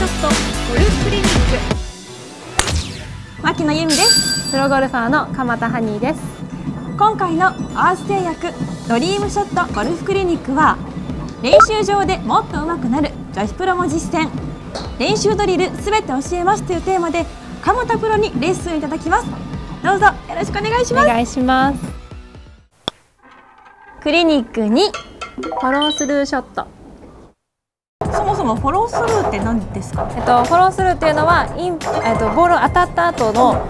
クリニック。牧野由美です。プロゴルファーの鎌田ハニーです。今回のアース製薬ドリームショットゴルフクリニックは練習場でもっと上手くなる女子プロも実践。練習ドリルすべて教えますというテーマで鎌田プロにレッスンいただきます。どうぞよろしくお願いします。お願いします。クリニックに。フォロースルーショット。そもそもフォロースルーって何ですか？えっとフォロースルーっていうのはインえっとボール当たった後の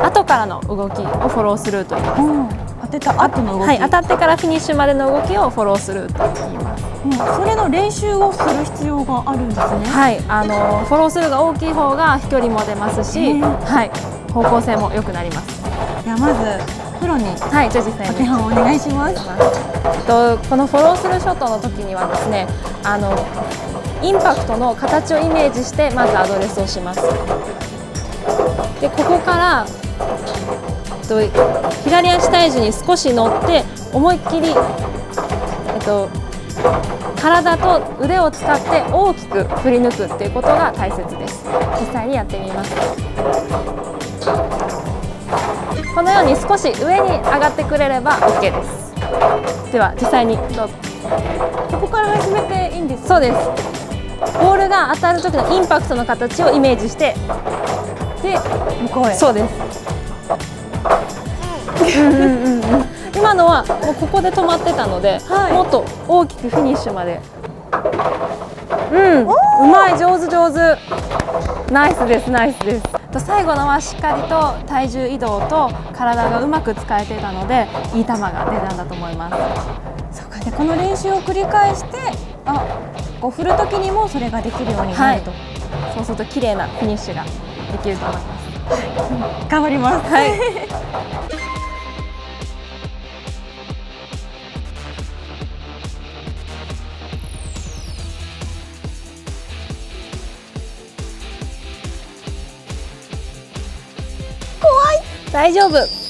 後からの動きをフォロースルーと言います。うん。当てた後の動き、はい当たってからフィニッシュまでの動きをフォロースルーと言います。うん。それの練習をする必要があるんですね。はいあのフォロースルーが大きい方が飛距離も出ますし、はい方向性も良くなります。ではまずプロにはいじゃあ実際に。お手本をお願いします。とこのフォロースルーショットの時にはですねあのインパクトの形をイメージしてまずアドレスをします。でここからと左足体重に少し乗って思いっきり、えっと、体と腕を使って大きく振り抜くっていうことが大切です。実際にやってみます。このように少し上に上がってくれれば OK です。では実際にどうぞ。ここから始めていいんですそうです。ボールが当たる時のインパクトの形をイメージして。で向こうへ。そうです。今のはもうここで止まってたので、はい。もっと大きくフィニッシュまで。うん。うまい。上手上手ナイスですナイスです。と最後のはしっかりと体重移動と体がうまく使えていたのでいい球が出たんだと思います。そうかでこの練習を繰り返してあこう振る時にもそれができるようになると、そうすると綺麗なフィニッシュができると思います。頑張ります。はい大丈夫。